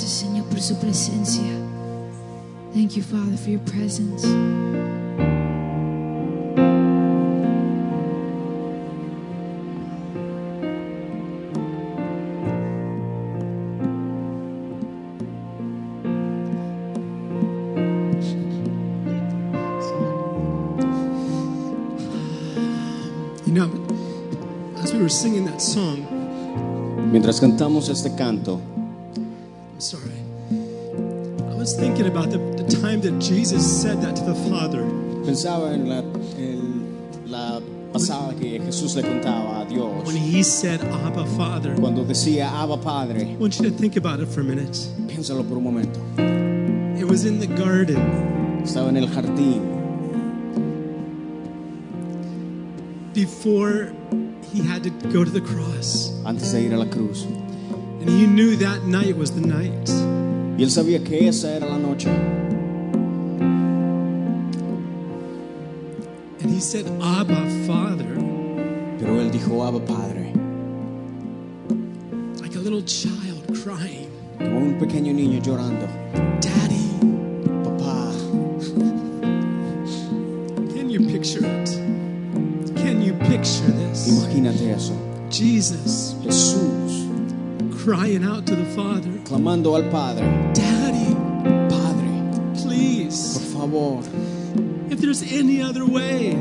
Gracias, Señor, por su presencia. Thank you, Father, for your presence. You know, as we were singing that song, Mientras cantamos este canto, I'm sorry, I was thinking about the, the time that Jesus said that to the Father. pensaba en la, en la pasada que Jesús le contaba a Dios When he said, Abba, Father. cuando decía Abba Padre. I want you to think about it for a minute. Piénsalo por un momento. It was in the garden Estaba en el jardín before he had to go to the cross. antes de ir a la cruz. And he knew that night was the night. Y él sabía que esa era la noche. And he said, Abba, Father, Pero él dijo Abba Padre, like a little child crying, como un pequeño niño llorando. Daddy. Crying out to the Father, clamando al Padre, Daddy, Padre, por please, favor, if there's any other way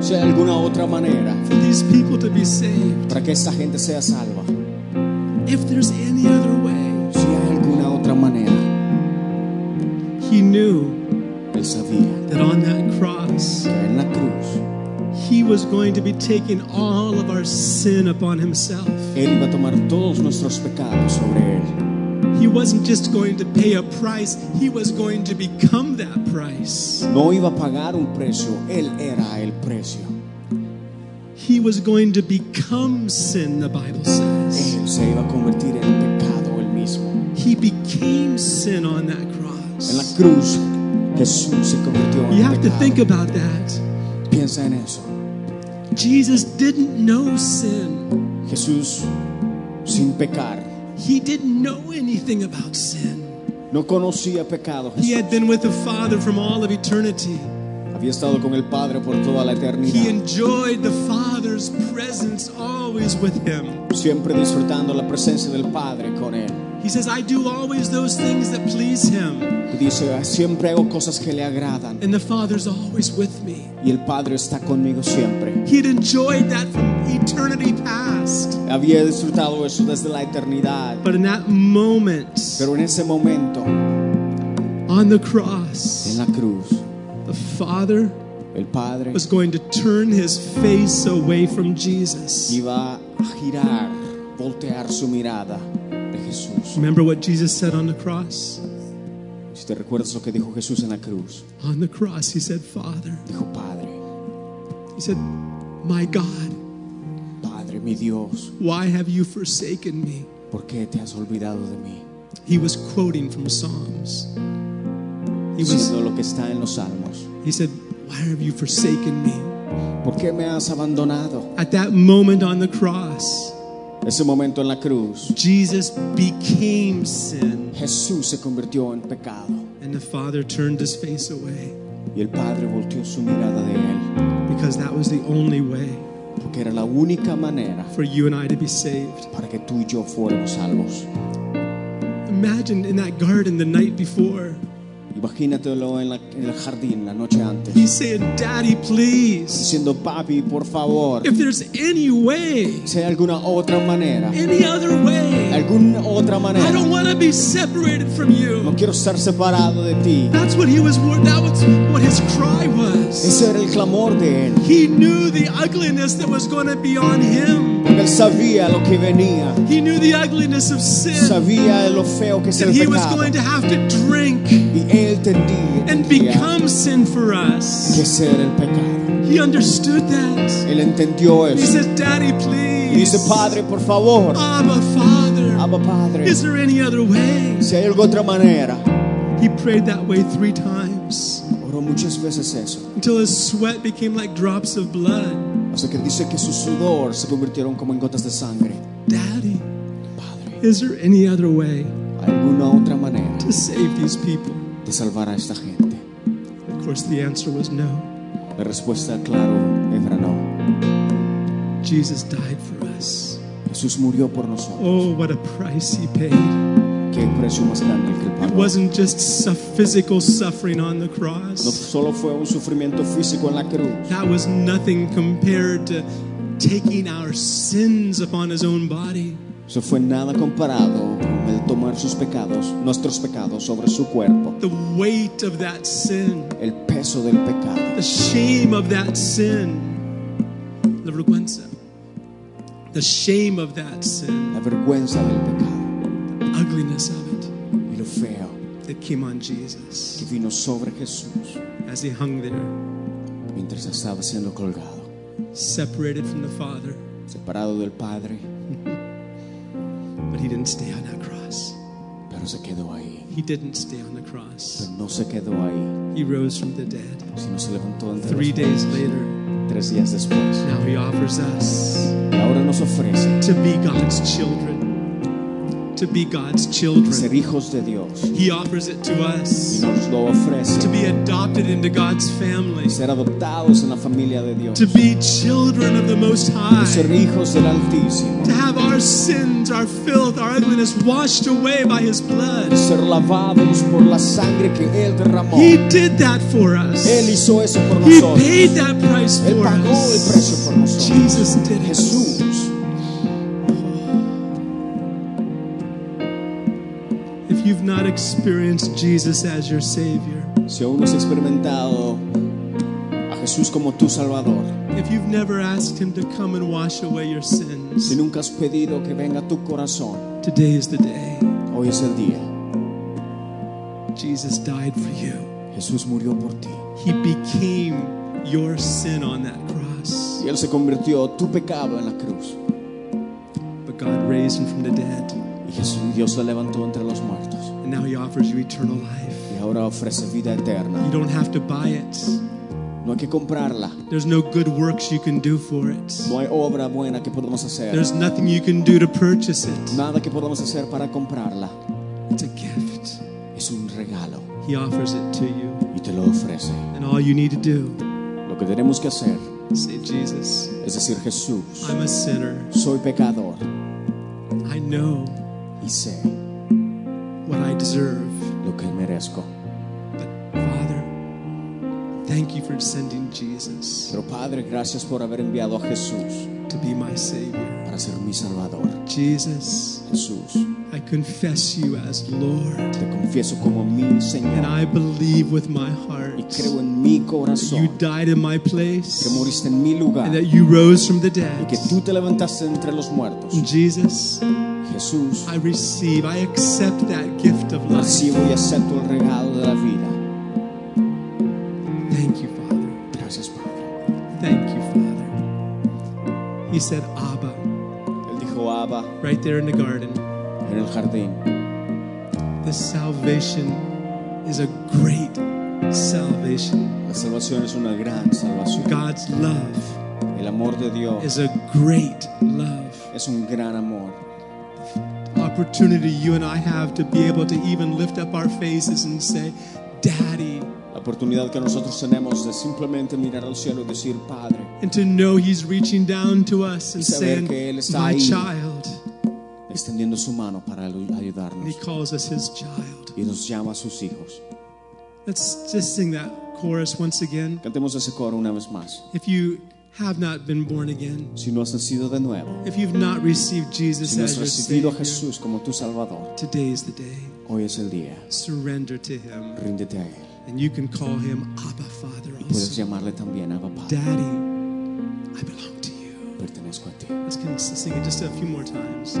si hay alguna otra manera for these people to be saved, para que esta gente sea salva, if there's any other way, si hay alguna otra manera, he knew él sabía that on that cross, que en la cruz he was going to be taking all of our sin upon himself. él iba a tomar todos nuestros pecados sobre él. He wasn't just going to pay a price, he was going to become that price. No iba a pagar un precio, él era el precio. He was going to become sin, the Bible says. Él se iba a convertir en pecado él mismo. He became sin on that En la cross. cruz Jesús se convirtió en You have to think about that. Piensa en eso. Jesus didn't know sin. Jesús sin pecar He didn't know anything about sin. no conocía pecado. He Jesús had been with the Father from all of eternity. había estado con el Padre por toda la He eternidad, enjoyed the Father's presence always with him. siempre disfrutando la presencia del Padre con él. He says, I do always those things that please him. Dice, ah, siempre hago cosas que le agradan And the Father's always with me. y el Padre está conmigo siempre. He had enjoyed that from eternity past. Había disfrutado eso desde la eternidad, But in that moment pero en ese momento, on the en cross, la cruz, the Father el Padre was going to turn his face away from Jesus. iba a girar, voltear su mirada Jesús. Remember what Jesus said on the cross? Si te recuerdas lo que dijo Jesús en la cruz, On the cross, he said, Father, dijo, Padre, he said, My God, Padre, mi Dios, why have you forsaken me? ¿por qué te has olvidado de mí? He was quoting from Psalms. He was lo que está en los salmos. he said, Why have you forsaken me? ¿Por qué me has abandonado? At that moment on the cross, Ese momento en la cruz, Jesus became sin, Jesús se convirtió en pecado and the Father turned his face away y el Padre volteó su mirada de él, because that was the only way porque era la única manera for you and I to be saved. para que tú y yo fuéramos salvos. Imagine in that garden the night before, Imagínatelo en, la- en el jardín la noche antes, he's saying, Daddy, please, diciendo, papi, por favor, if there's any way, si hay alguna otra manera, any other way, alguna otra I manera, don't want to be separated from no you. quiero estar separado de ti. That's what he was, that was what his cry was. Ese era el clamor de él. He knew the ugliness that was going to be on him. Porque él sabía lo que venía, He knew the ugliness of sin. sabía lo feo que es el he was pecado. going to have to drink Y él entendía, and become sin for us. ese era el pecado. He understood that. Él entendió He eso. says, Daddy, Y dice, please. Padre, por favor, Abba, Father. Abba Padre, Is there any other way? si hay alguna otra manera. He prayed that way three times Oró muchas veces eso, until his sweat became like drops of blood. hasta que dice que su sudor se convirtieron como en gotas de sangre. Daddy, Padre, is there any other way? alguna otra manera to save these people? De salvar a esta gente. Of course, the answer was no. La respuesta, claro, era no. Jesus died for us. Jesús murió por nosotros. Oh, what a price he paid. Qué precio más grande el que él It pagó. wasn't just physical suffering on the No cross. solo fue un sufrimiento físico en la cruz, That was nothing compared to taking our sins upon his own body. Eso fue nada comparado con el tomar sus pecados, nuestros pecados sobre su cuerpo, The weight of that sin, el peso del pecado, the shame of that sin, la vergüenza, the shame of that sin, la vergüenza del pecado. The ugliness of it. Y lo feo that came on que Jesus vino sobre Jesús as he hung there, mientras estaba siendo colgado, separated from the Father. separado del Padre, But he didn't stay on that cross. pero se quedó ahí. He didn't stay on the cross. Pero no se quedó ahí, He rose from the dead. sino se levantó entre Three days later, tres días después. now he offers us Y ahora nos ofrece to be God's children. To be God's ser children. hijos de Dios He offers it to y us nos lo ofrece to be adopted into God's family, ser adoptados en la familia de Dios, to be children of the Most de ser High, hijos del Altísimo, to have our sins, our filth, our ugliness washed away by His blood. ser lavados por la sangre que Él derramó. He did that for us. Él hizo eso por He nosotros. paid that price Él for pagó el precio us. por nosotros. Jesus did it. Jesús. Experienced Jesus as your Savior, Si aún no has experimentado a Jesús como tu Salvador, if you've never asked Him to come and wash away your si sins, nunca has pedido que venga a tu corazón, today is the day. hoy es el día. Jesus died for you. Jesús murió por ti. He became your sin on that cross. Y Él se convirtió tu pecado en la cruz. But God raised Him from the dead. Y Jesús, Dios le levantó entre los muertos. And now He offers you eternal life. Y ahora ofrece vida eterna. You don't have to buy it, No hay que comprarla. there's no good works you can do for it. No hay obra buena que podamos hacer. There's nothing you can do to purchase it. Nada que podamos hacer para comprarla. It's a gift. Es un regalo He offers it to you. y te lo ofrece. And all you need to do Lo que tenemos que hacer say, Jesus, es decir, Jesús, I'm a sinner. soy pecador I know y sé what I deserve. lo que merezco. But Father, thank you for sending Jesus Pero Padre, gracias por haber enviado a Jesús to be my Savior. para ser mi Salvador. Jesus, Jesús, I confess you as Lord. te confieso como mi And Señor I believe with my y heart creo en mi that you corazón died in my place que moriste en mi lugar and that you rose from the y dead. que tú te levantaste entre los muertos. Jesus, Jesús, I receive, I accept that gift of life. recibo y acepto el regalo de la vida. Thank you, Father. Gracias, Padre. Thank you, Father. He said, Abba, Él dijo Abba right there in the garden. en el jardín. This salvation is a great salvation. La salvación es una gran salvación. God's love El amor de Dios is a great love. es un gran amor. Opportunity you and I have to be able to even lift up our faces and say, Daddy, La oportunidad que nosotros tenemos de simplemente mirar al cielo y decir, Padre, and to know He's reaching down to us and saying, que Él está My ahí. child. extendiendo su mano para ayu- And He calls us His child. y nos llama sus hijos. Let's just sing that chorus once again. Cantemos ese coro una vez más. If you have not been born again, Si no has nacido de nuevo, if you've not received Jesus si no as has your recibido a Savior, Jesús como tu Salvador, today is the day. hoy es el día. Surrender to Him. Ríndete a Él. And you can call Him Abba Father also. Puedes llamarle también Abba Padre. Daddy, I belong to you. Pertenezco a ti. Let's sing it just a few more times.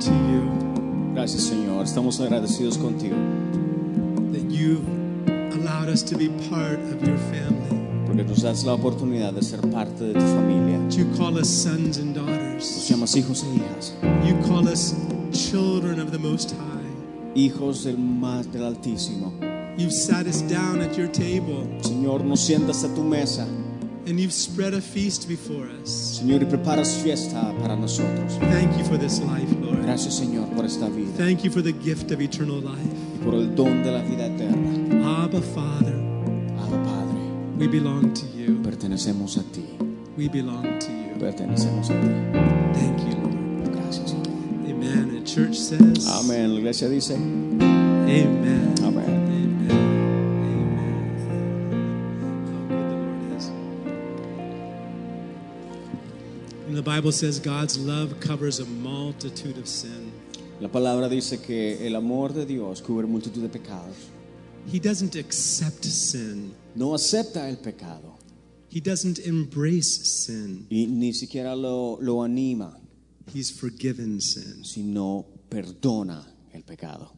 To you Gracias, Señor. Estamos agradecidos contigo that you've allowed us to be part of your family. porque nos das la oportunidad de ser parte de tu familia. You call us sons and Nos daughters. llamas hijos e hijas, You call us children of the Most High. hijos del más del Altísimo. You've sat us down at your table Señor, nos sientas a tu mesa, and you've spread a feast before us. Señor, y preparas fiesta para nosotros. Thank you for this life, Lord. Gracias, Señor, por esta vida Thank you for the gift of eternal life. y por el don de la vida eterna. Abba, Father, Abba, Padre, we belong to you. pertenecemos a ti, We belong to you. pertenecemos a ti. Thank you, Lord. Gracias, Señor. Amen. And church says, Amén. La iglesia dice, Amén. Amen. Bible says God's love covers a multitude of sin. La palabra dice que el amor de Dios cubre multitud de pecados. He doesn't accept sin. No acepta el pecado He doesn't embrace sin. y ni siquiera lo, lo anima, He's forgiven sin. sino perdona el pecado.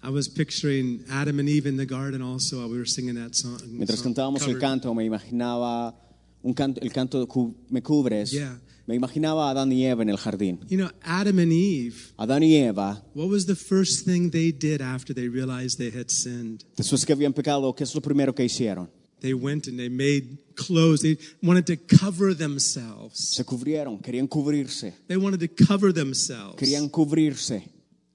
I was picturing Adam and Eve in the garden also while we were singing that song. Mientras cantábamos el canto, me imaginaba un canto, el canto de Me cubres. Yeah. Me imaginaba a Adán y Eva en el jardín. You know, Adam and Eve, Adán y Eva, what was the first thing they did after they realized they had sinned? después que habían pecado, ¿qué es lo primero que hicieron? They went and they made clothes. They wanted to cover themselves. Se cubrieron, querían cubrirse, They wanted to cover themselves. querían cubrirse.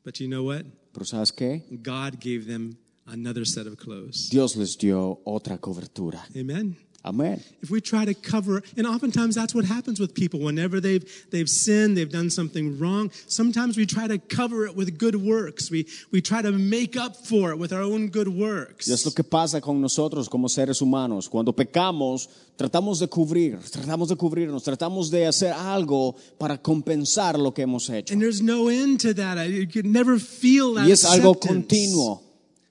But you know what? Pero ¿sabes qué? God gave them another set of clothes. Dios les dio otra cobertura. Amen. Amén. If we try to cover, and oftentimes that's what happens with people. Whenever they've they've sinned, they've done something wrong. Sometimes we try to cover it with good works. We we try to make up for it with our own good works. Y es lo que pasa con nosotros como seres humanos. Cuando pecamos, tratamos de cubrir, tratamos de cubrirnos, tratamos de hacer algo para compensar lo que hemos hecho. And there's no end to that. I- You can never feel that Y es algo continuo,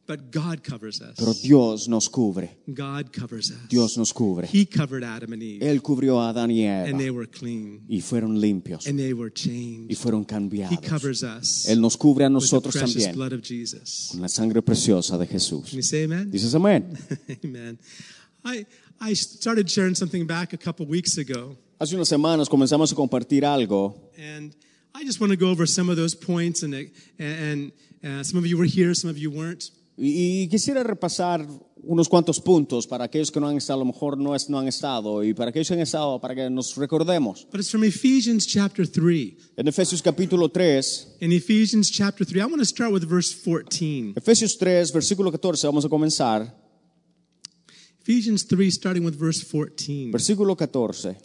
But God covers us. pero Dios nos cubre. God covers us. Dios nos cubre. He covered Adam and Eve, Él cubrió a Adán y Eva. and they were clean, y fueron limpios and they were changed. y fueron He covers us Él nos cubre a nosotros with the precious también blood of Jesus. con la sangre preciosa de Jesús. Can you say amen? Dices amén. Amen. I, I started sharing something back a couple weeks ago, Hace unas semanas comenzamos a compartir algo and I just want to go over some of those points. And, and, uh, some of you were here, some of you weren't. Y, y quisiera repasar unos cuantos puntos para aquellos que no han estado, a lo mejor no, es- no han estado, y para aquellos que han estado, para que nos recordemos. But it's from Ephesians chapter 3. En Efesios capítulo 3, In Ephesians chapter 3, I want to start with verse 14. Efesios 3, versículo 14, vamos a comenzar. Ephesians 3, starting with verse 14. Versículo 14.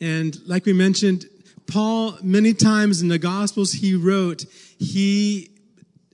And like we mentioned, Paul, many times in the Gospels he wrote, he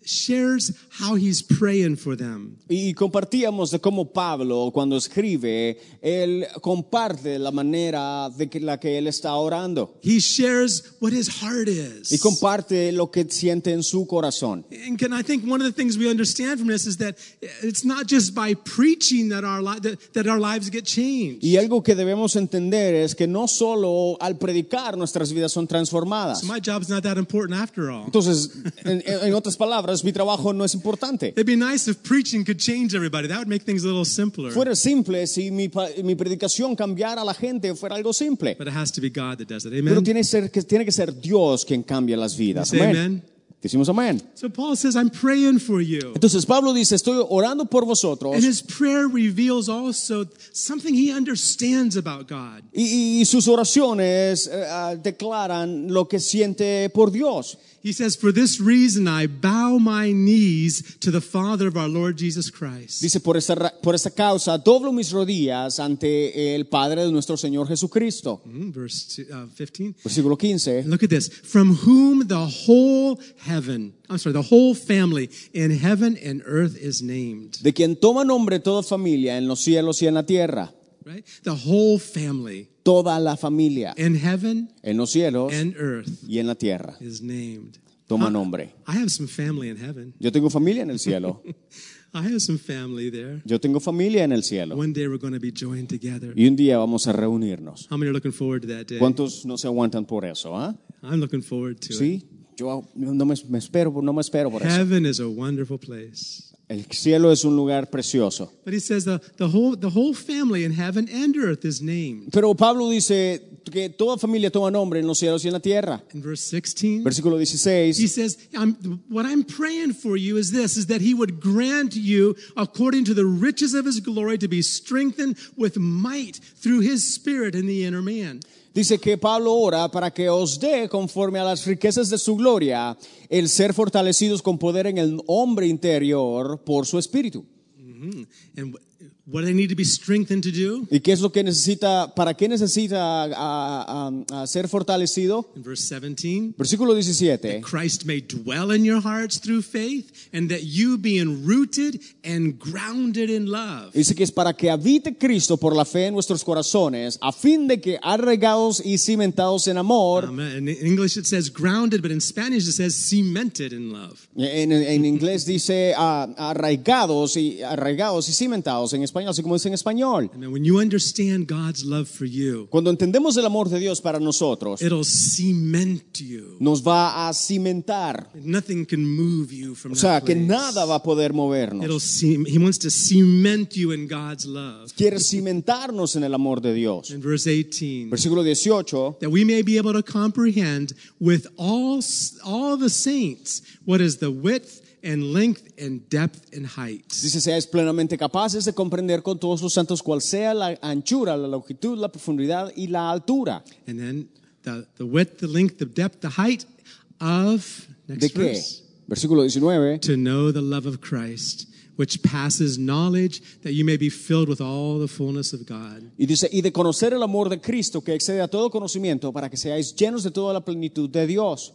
shares how he's praying for them. Y compartíamos de cómo Pablo, cuando escribe, él comparte la manera de que, la que él está orando. He shares what his heart Y is. comparte lo que siente en su corazón. And can I think one of the things we understand from this is that it's not just by preaching that our, that, that our lives get changed. Y algo que debemos entender es que no solo al predicar nuestras vidas son transformadas. So my job's not that important after all. Entonces, en, en otras palabras, mi trabajo no es importante. It'd be nice if preaching could change everybody. That would make things a little simpler. Fuera simple si mi, predicación cambiara a la gente, fuera algo simple. But it has to be God that does it. Pero Amen. tiene, ser, que, tiene que ser Dios quien cambia las vidas. Amen. Decimos amén. So Paul says, I'm praying for you. Entonces Pablo dice, estoy orando por vosotros And his prayer reveals also something he understands about God. y, y sus oraciones eh, ah, declaran lo que siente por Dios. He says, For this reason I bow my knees to the Father of our Lord Jesus Christ. Dice, por esta, por esta causa doblo mis rodillas ante el Padre de nuestro Señor Jesucristo. Mm, Verse uh, 15. Versículo 15. Look at this. From whom the whole heaven, I'm sorry, the whole family in heaven and earth is named. De quien toma nombre toda familia en los cielos y en la tierra. Right? The whole family Toda la familia in heaven en los cielos and earth y en la tierra. is named. Toma nombre. I have some family in heaven. Yo tengo familia en el cielo. I have some family there. Yo tengo familia en el cielo. One day we're going to be joined together. Y un día vamos a reunirnos. How many are looking forward to that day? ¿Cuántos no se aguantan por eso? ah? I'm looking forward to it. Sí, yo no me, me espero, no me espero por eso. Heaven is a wonderful place. El cielo es un lugar precioso. But he says the, the, whole, the whole family in heaven and earth is named. Pero Pablo dice que toda familia toma nombre en los cielos y en la tierra. In verse 16, Versículo he says, I'm, What I'm praying for you is this, is that he would grant you, according to the riches of his glory, to be strengthened with might through his spirit in the inner man. Dice que Pablo ora para que os dé, conforme a las riquezas de su gloria, el ser fortalecidos con poder en el hombre interior por su espíritu. What do they need to be strengthened to do? ¿Y qué es lo que necesita, para qué necesita a- a- a ser fortalecido? In verse 17, Versículo 17. That Christ may dwell in your hearts through faith, and that you being rooted and grounded in love. Dice que es para que habite Cristo por la fe en nuestros corazones, a fin de que arraigados y cimentados en amor, Um, in English it says grounded, but in Spanish it says cemented in love. en, en inglés dice ah, arraigados y arraigados y cimentados en español, así como dice en español. And then when you understand God's love for you, Cuando entendemos el amor de Dios para nosotros, it'll cement you. nos va a cimentar. Nothing can move you from O sea, that que place. nada va a poder movernos. he wants to cement you in God's love. Quiere cimentarnos en el amor de Dios. In verse 18, Versículo 18. that we may be able to comprehend with all, all the saints what is the width and length and depth and height. Dice, seáis plenamente capaces de comprender con todos los santos cuál sea la anchura, la longitud, la profundidad y la altura. And then the, the width, the length, the depth, the height of, next ¿De qué? verse, Versículo 19. to know the love of Christ, which passes knowledge, that you may be filled with all the fullness of God. Y dice, y de conocer el amor de Cristo que excede a todo conocimiento para que seáis llenos de toda la plenitud de Dios.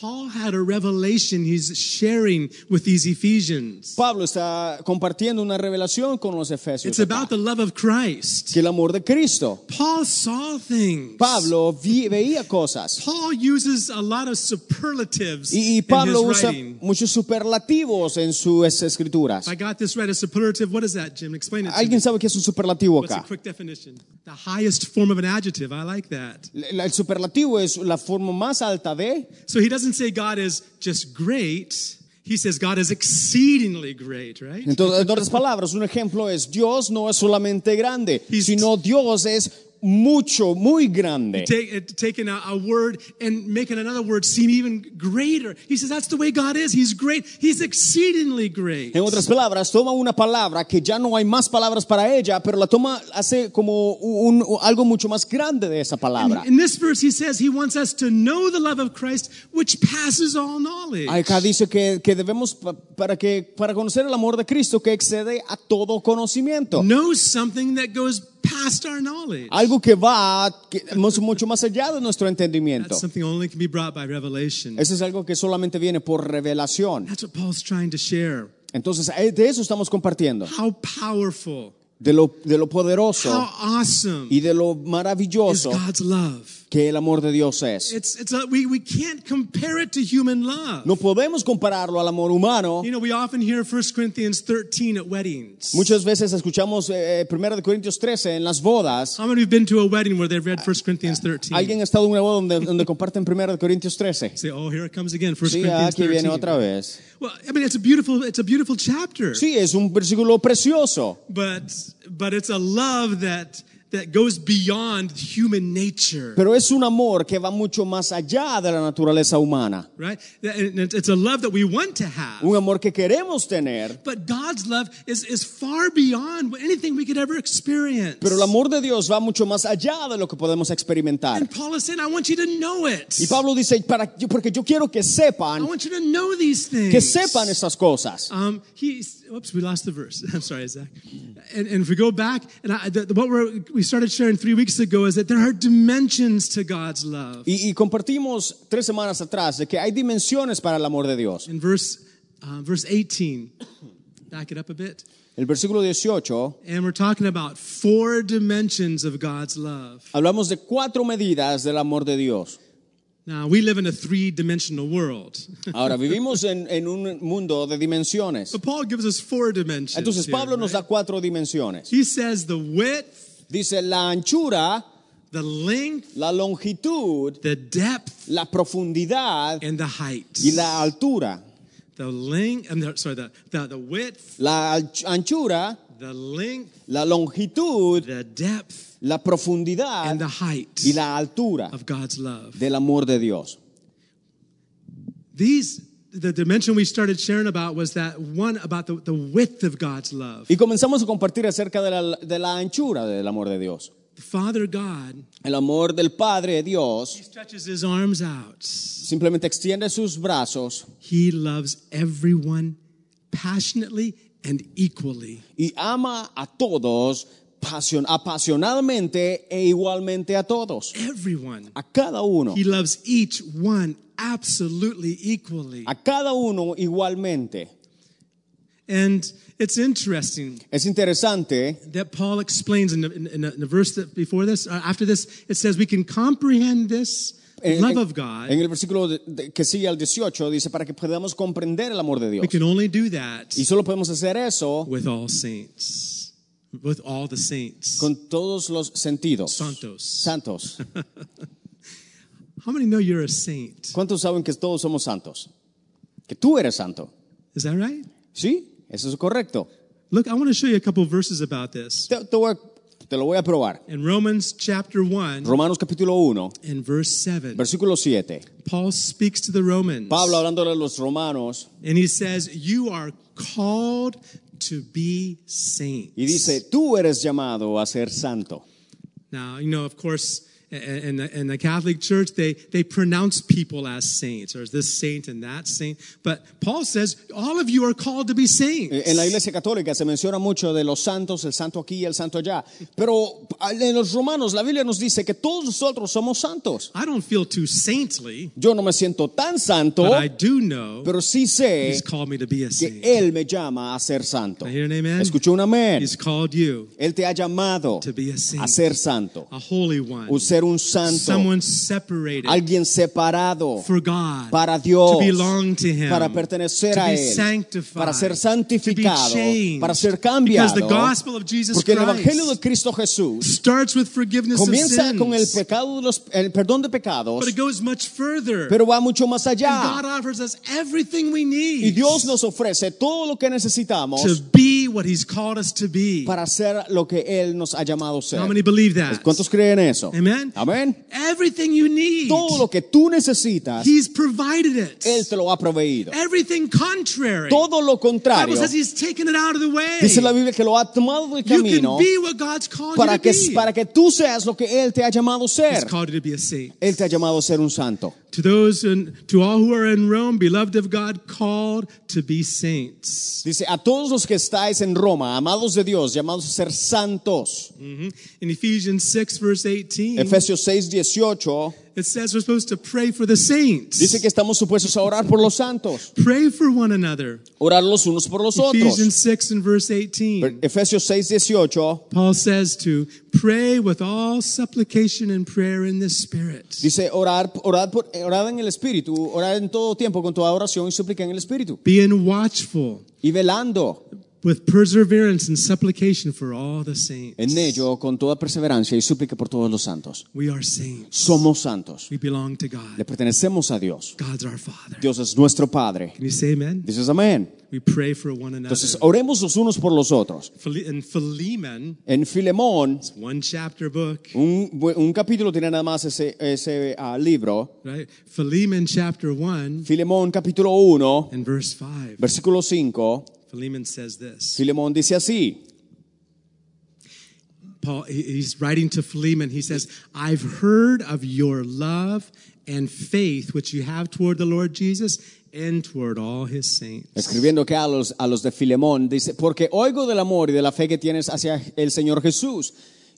Paul had a revelation he's sharing with these Ephesians. Pablo está compartiendo una revelación con los efesios. It's about the love of Christ. Que el amor de Cristo. Paul saw things. Pablo vi- veía cosas. Paul uses a lot of superlatives Y, y in Pablo his usa writing. muchos superlativos en sus escrituras. I got this right. A superlative. What is that, Jim? Explain it. ¿Alguien sabe qué es un superlativo What's a acá? quick definition? The highest form of an adjective. I like that. El el superlativo es la forma más alta de. So he doesn't say God is just great. He says God is exceedingly great, right? Entonces, en otras palabras, un ejemplo es Dios no es solamente grande, He's- sino Dios es mucho, muy grande. Take, uh, taking a, a word and making another word seem even greater. He says that's the way God is. He's great. He's exceedingly great. En otras palabras, toma una palabra que ya no hay más palabras para ella, pero la toma, hace como un, un- algo mucho más grande de esa palabra. In this verse, he says he wants us to know the love of Christ, which passes all knowledge. Acá dice que, que debemos, pa- para, que, para conocer el amor de Cristo que excede a todo conocimiento. Know something that goes past our knowledge. Algo que va que- mucho más allá de nuestro entendimiento. That's something only can be brought by revelation. Eso es algo que solamente viene por revelación. That's what Paul's trying to share. Entonces, eh, de eso estamos compartiendo. How powerful, De lo, de lo poderoso how awesome y de lo maravilloso God's love. Que el amor de Dios es. It's, it's a, we, we can't compare it to human love. No podemos compararlo al amor humano. You know, we often hear 1 Corinthians 13 at weddings. Muchas veces escuchamos eh, 1 de Corintios 13 en las bodas. How many have been to a wedding where they've read 1 Corinthians 13? ¿Alguien ha estado en una boda donde, donde comparten 1 de Corintios 13? Say, oh, here it comes again, 1 Sí, Corinthians aquí 13. viene otra vez. Well, I mean, it's a beautiful, it's a beautiful chapter. Sí, es un versículo precioso. But, but it's a love that, that goes beyond human nature. Pero es un amor que va mucho más allá de la naturaleza humana. Right? It's a love that we want to have. Un amor que queremos tener. But God's love is, is far beyond anything we could ever experience. Pero el amor de Dios va mucho más allá de lo que podemos experimentar. And Paul is saying, I want you to know it. Y Pablo dice, para, porque yo quiero que I sepan, want you to know these things. que sepan estas cosas. Um, he's, oops, we lost the verse. I'm sorry, Zach. And, and if we go back, and I, the, what we're, we started sharing three weeks ago is that there are dimensions to God's love. Y, y compartimos tres semanas atrás de que hay dimensiones para el amor de Dios. In verse, uh, verse 18, back it up a bit. El versículo 18, And we're talking about four dimensions of God's love. hablamos de cuatro medidas del amor de Dios. Now, we live in a three dimensional world. Ahora, vivimos en, en un mundo de dimensiones. But Paul gives us four dimensions. Entonces, here, Pablo nos da cuatro dimensiones. He says the width, Dice la anchura, the length, la longitud, the depth, la profundidad and the height. y la altura. The length, and the, sorry, the, the, the width, La anch- anchura, the length, la longitud, the depth, la profundidad and the height y la altura of God's love. del amor de Dios. These, the dimension we started sharing about was that one about the, the width of God's love. Y comenzamos a compartir acerca de la, de la anchura del amor de Dios. The Father God, El amor del Padre Dios He stretches His arms out. simplemente extiende sus brazos He loves everyone passionately and equally. y ama a todos pasion- apasionadamente e igualmente a todos. Everyone. A cada uno. He loves each one absolutely equally. A cada uno igualmente. And it's interesting Es interesante that Paul explains in the, in, in the verse that before this, uh, after this, it says we can comprehend this en, love of God. en el versículo de- de- que sigue al 18 dice para que podamos comprender el amor de Dios. We can only do that Y solo podemos hacer eso with all saints, with all the saints. con todos los sentidos. Santos. Santos. How many know you're a saint? ¿Cuántos saben que todos somos santos? Que tú eres santo. Is that right? ¿Sí? Eso es correcto. Look, I want to show you a couple verses about this. Te, te voy te lo voy a probar. In Romans chapter 1 Romanos capítulo 1, and verse 7, versículo 7. Paul speaks to the Romans Pablo hablándole a los romanos and he says, You are called to be saints. y dice, tú eres llamado a ser santo. Now, you know, of course, in the, in the Catholic Church, they, they pronounce people as saints, or as this saint and that saint. But Paul says, all of you are called to be saints. En la iglesia católica se menciona mucho de los santos, el santo aquí y el santo allá. Pero en los romanos la Biblia nos dice que todos nosotros somos santos. I don't feel too saintly, Yo no me siento tan santo, but I do know pero sí sé He's called me to be a que saint. Él me llama a ser santo. I hear an amen? Escuchó un amén. He's called you Él te ha llamado to be a saint, a ser santo, a holy one, ser un santo, someone separated alguien separado for God, para Dios, to belong to Him, para pertenecer to a be Él, sanctified, para ser to be changed. para ser Because the gospel of Jesus Porque el Evangelio de Christ Cristo Jesús starts with forgiveness of sins, con el pecado de los, el perdón de pecados, but it goes much further. pero va mucho más And allá. God offers us everything we Y need Dios nos ofrece todo lo que necesitamos to be what He's called us to be. para ser lo que Él nos ha llamado ser. How many believe that? ¿Cuántos creen eso? Amen. Amén. Everything you need, Todo lo que tú necesitas, He's provided it. Él te lo ha proveído. Everything contrary. Todo lo The contrario, Bible says He's taken it out of the way. dice la Biblia que lo ha tomado del You camino can be what God's called para you to que, be. para que tú seas lo que Él te ha llamado a He's ser. called you to be a saint. Él te ha llamado a ser un santo. To those in, to all who are in Rome, beloved of God, called to be saints. Dice, a todos los que estáis en Roma, amados de Dios, llamados a ser santos. Mhm. In Ephesians 6, verse 18, Efesios 6, 18, it says we're supposed to pray for the saints. dice que estamos supuestos a orar por los santos, Pray for one another. orar los unos por los otros. Ephesians 6 and verse 18. Efesios 6, 18 Paul says to pray with all supplication and prayer in the Spirit. dice, orar, orad, por- orad en el Espíritu, orar en todo tiempo con toda oración y súplica en el Espíritu. Being watchful Y velando with perseverance and supplication for all the saints. en ello con toda perseverancia y súplica por todos los santos. We are saints. Somos santos. We belong to Le God. pertenecemos a Dios. God's our Father. Dios es nuestro Padre. Can you say amen? Dices amén. We pray for one another. Entonces, oremos los unos por los otros. In Philemon, En Filemón, it's one chapter book, un, un capítulo tiene nada más ese, ese ah, libro. right? Philemon chapter 1 Filemón capítulo 1, and verse 5. versículo 5. Philemon says this. Filemón dice así. Paul, he's writing to Philemon. He says, I've heard of your love and faith which you have toward the Lord Jesus and toward all his saints. Escribiendo que a los, a los de Filemón, dice, porque oigo del amor y de la fe que tienes hacia el Señor Jesús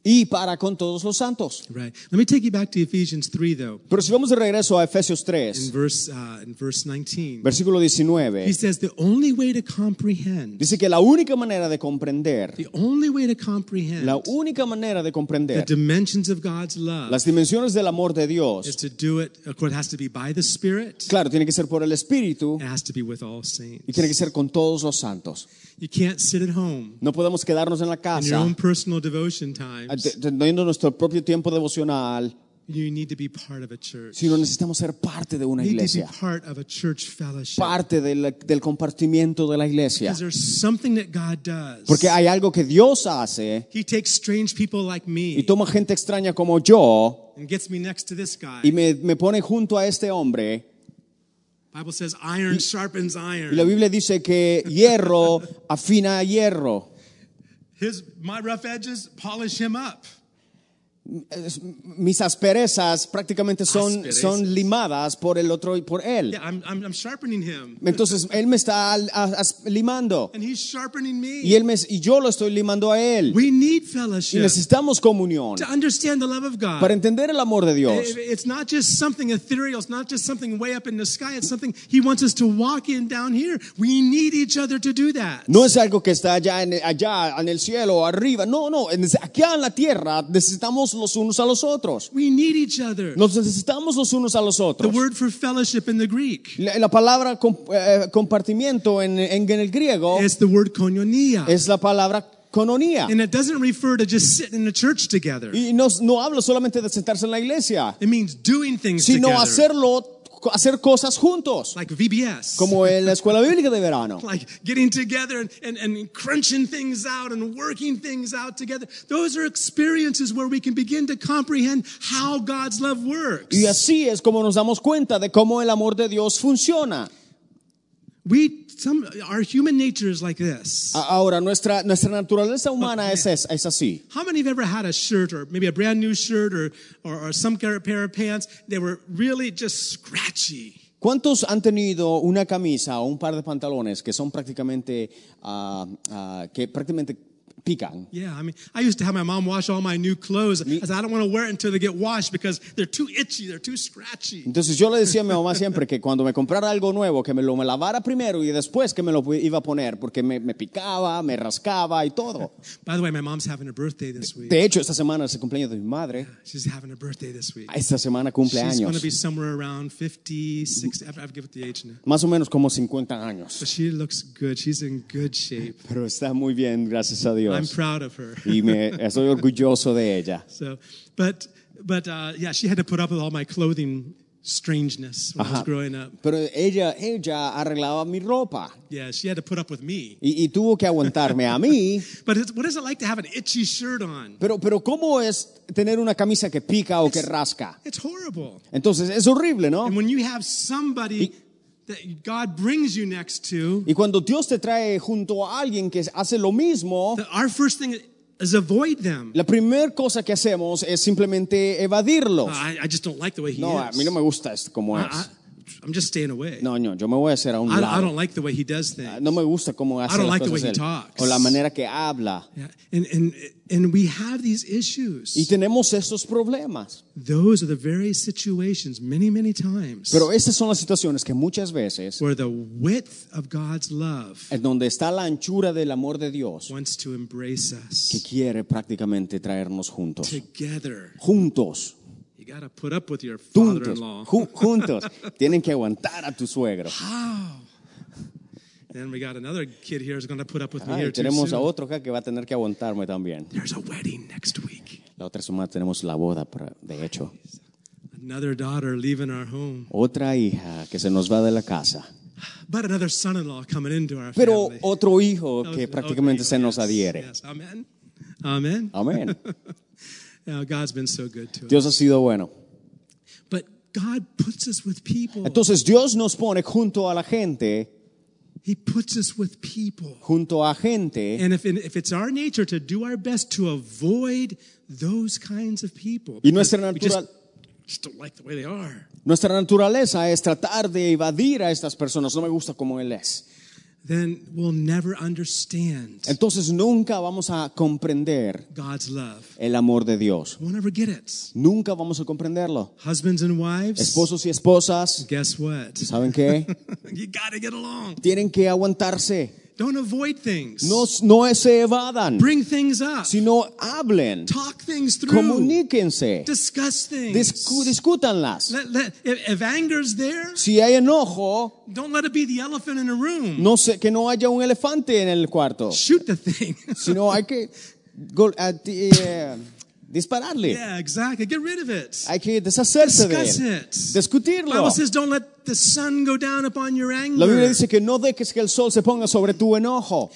y para con todos los santos. Right. Let me take you back to Ephesians 3, though. Pero si vamos de regreso a Efesios In 3, verse, uh, in verse 19, versículo he 19, says the only way to comprehend, dice que la única manera de comprender, the only way to comprehend la única manera de the comprender dimensions of God's love las dimensiones del amor de is Dios, to do it, of course, it has to be by the Spirit. claro, tiene que ser por el Espíritu It has to be with all y saints. tiene que ser con todos los santos. You can't sit at home No podemos quedarnos en la in your casa own personal devotion te- teniendo nuestro propio tiempo devocional, You need to be part of a church. sino necesitamos ser parte de una You iglesia, part of a church fellowship. parte del, del compartimiento de la iglesia. Because there's something that God does. Porque hay algo que Dios hace He takes strange people like y me toma gente extraña como yo and gets me next to this guy. y me, me pone junto a este hombre. Bible says iron sharpens Y la iron. Biblia dice que hierro afina hierro. His my rough edges polish him up. Mis asperezas prácticamente son, Asperezas. son limadas por el otro y por él. Yeah, I'm, I'm, I'm sharpening him. Entonces él me está al- a- as- limando And he's sharpening me. y, él me, y yo lo estoy limando a él. We need Y fellowship necesitamos comunión to understand the love of God. para entender el amor de Dios. It's not just something ethereal. It's not just something way up in the sky. It's something He wants us to walk in down here. We need each other to do that. No es algo que está allá en, allá en el cielo, arriba. No, no. Aquí en la tierra necesitamos los unos a los otros. We need each other. Nos necesitamos los unos a los The otros. word for fellowship in the Greek La, la palabra com- eh, compartimiento en, en- en el griego the word koinonia. es la palabra cononía. And it doesn't refer to just sitting in a church together. Y no, no solamente de sentarse en la iglesia, It means doing things sino together. hacerlo, hacer cosas juntos, Like VBS. como en la escuela bíblica de verano. like getting together and, and, and crunching things out and working things out together. Those are experiences where we can begin to comprehend how God's love works. Y así es como nos damos cuenta de cómo el amor de Dios funciona. We some our human nature is like this. Ahora, nuestra, nuestra naturaleza humana es, es, es así. How many have ever had a shirt or maybe a brand new shirt or, or, or some kind of pair of pants? that were really just scratchy. ¿Cuántos han tenido una camisa o un par de pantalones que son prácticamente, ah, ah, que prácticamente pican? Yeah, I mean, I used to have my mom wash all my new clothes. I said, I don't want to wear it until they get washed because they're too itchy, they're too scratchy. Entonces yo le decía a mi mamá siempre que cuando me comprara algo nuevo, que me lo me lavara primero y después que me lo iba a poner, porque me, me picaba, me rascaba y todo. By the way, my mom's having a birthday this week. De hecho, esta semana es el cumpleaños de mi madre. She's having a birthday this week. Esta semana cumple She's going to be años. somewhere around 50, 60. I have to give it the age now. Más o menos como 50 años. But she looks good. She's in good shape. Pero está muy bien, gracias a I'm proud of her. Y me, estoy orgulloso de ella. So, but, but uh, yeah, she had to put up with all my clothing strangeness when I was Ajá. growing up. Pero ella, ella arreglaba mi ropa Yeah, she had to put up with me. y, y tuvo que aguantarme a mí. But it's, what is it like to have an itchy shirt on? Pero, pero ¿cómo es tener una camisa que pica o que rasca? It's horrible. Entonces es horrible, ¿no? And when you have somebody that God brings you next to, Y cuando Dios te trae junto a alguien que hace lo mismo, our first thing is avoid them. la primera cosa que hacemos es simplemente evadirlos. I, I just don't like the way he No, a mí no me gusta esto como I, es. I, I'm just staying away. No, no, yo me voy a hacer a un I, I lado. don't like the way he does things. No me gusta cómo hace don't las like the way he él, talks. o la manera que habla. Yeah. And, and, and we have these issues. Y tenemos estos problemas. Those are the very situations, many, many times, Pero estas son las situaciones que muchas veces, where the width of God's love en donde está la anchura del amor de Dios, wants to embrace que us quiere prácticamente traernos juntos. together. Juntos, You got to put up with your juntos, ju- juntos. Tienen que aguantar a tu suegro. Then we got another kid here who's going to put up with me here y too tenemos a otro acá que va a tener que aguantarme también. There's a wedding next week. La otra semana tenemos la boda, de hecho. Another daughter leaving our home. Otra hija que se nos va de la casa. But another son-in-law coming into our Pero family. otro hijo que prácticamente se nos yes, adhiere. yes. Amen. Amen. Amén. Dios ha sido bueno. But God puts us with people. Entonces Dios nos pone junto a la gente, He puts us with people. junto a gente. And if, if it's our nature to do our best to avoid those kinds of people, Y nuestra just, natural- just don't like the way they are, Nuestra naturaleza es tratar de evadir a estas personas. No me gusta como él es. Then we'll never understand entonces nunca vamos a comprender God's love. el amor de Dios. We'll never get it. Nunca vamos a comprenderlo. Husbands and wives, Esposos y esposas, guess what? ¿saben qué? you got to get along. Tienen que aguantarse. Don't avoid things. No, no se evadan, Bring things up. sino hablen, Talk things through. comuníquense, Discuss things. discu- discútanlas. Let- let- if, if anger's there, Si hay enojo, don't let it be the elephant in a room. no sé, que no haya un elefante en el cuarto, Shoot the thing. sino hay que gol- a ti- eh, dispararle. yeah, exactly. Get rid of it. Hay que deshacerse de Discuss él, it. discutirlo. Bible says, don't let the sun go down upon your anger. La Biblia dice que no dejes que el sol se ponga sobre tu enojo,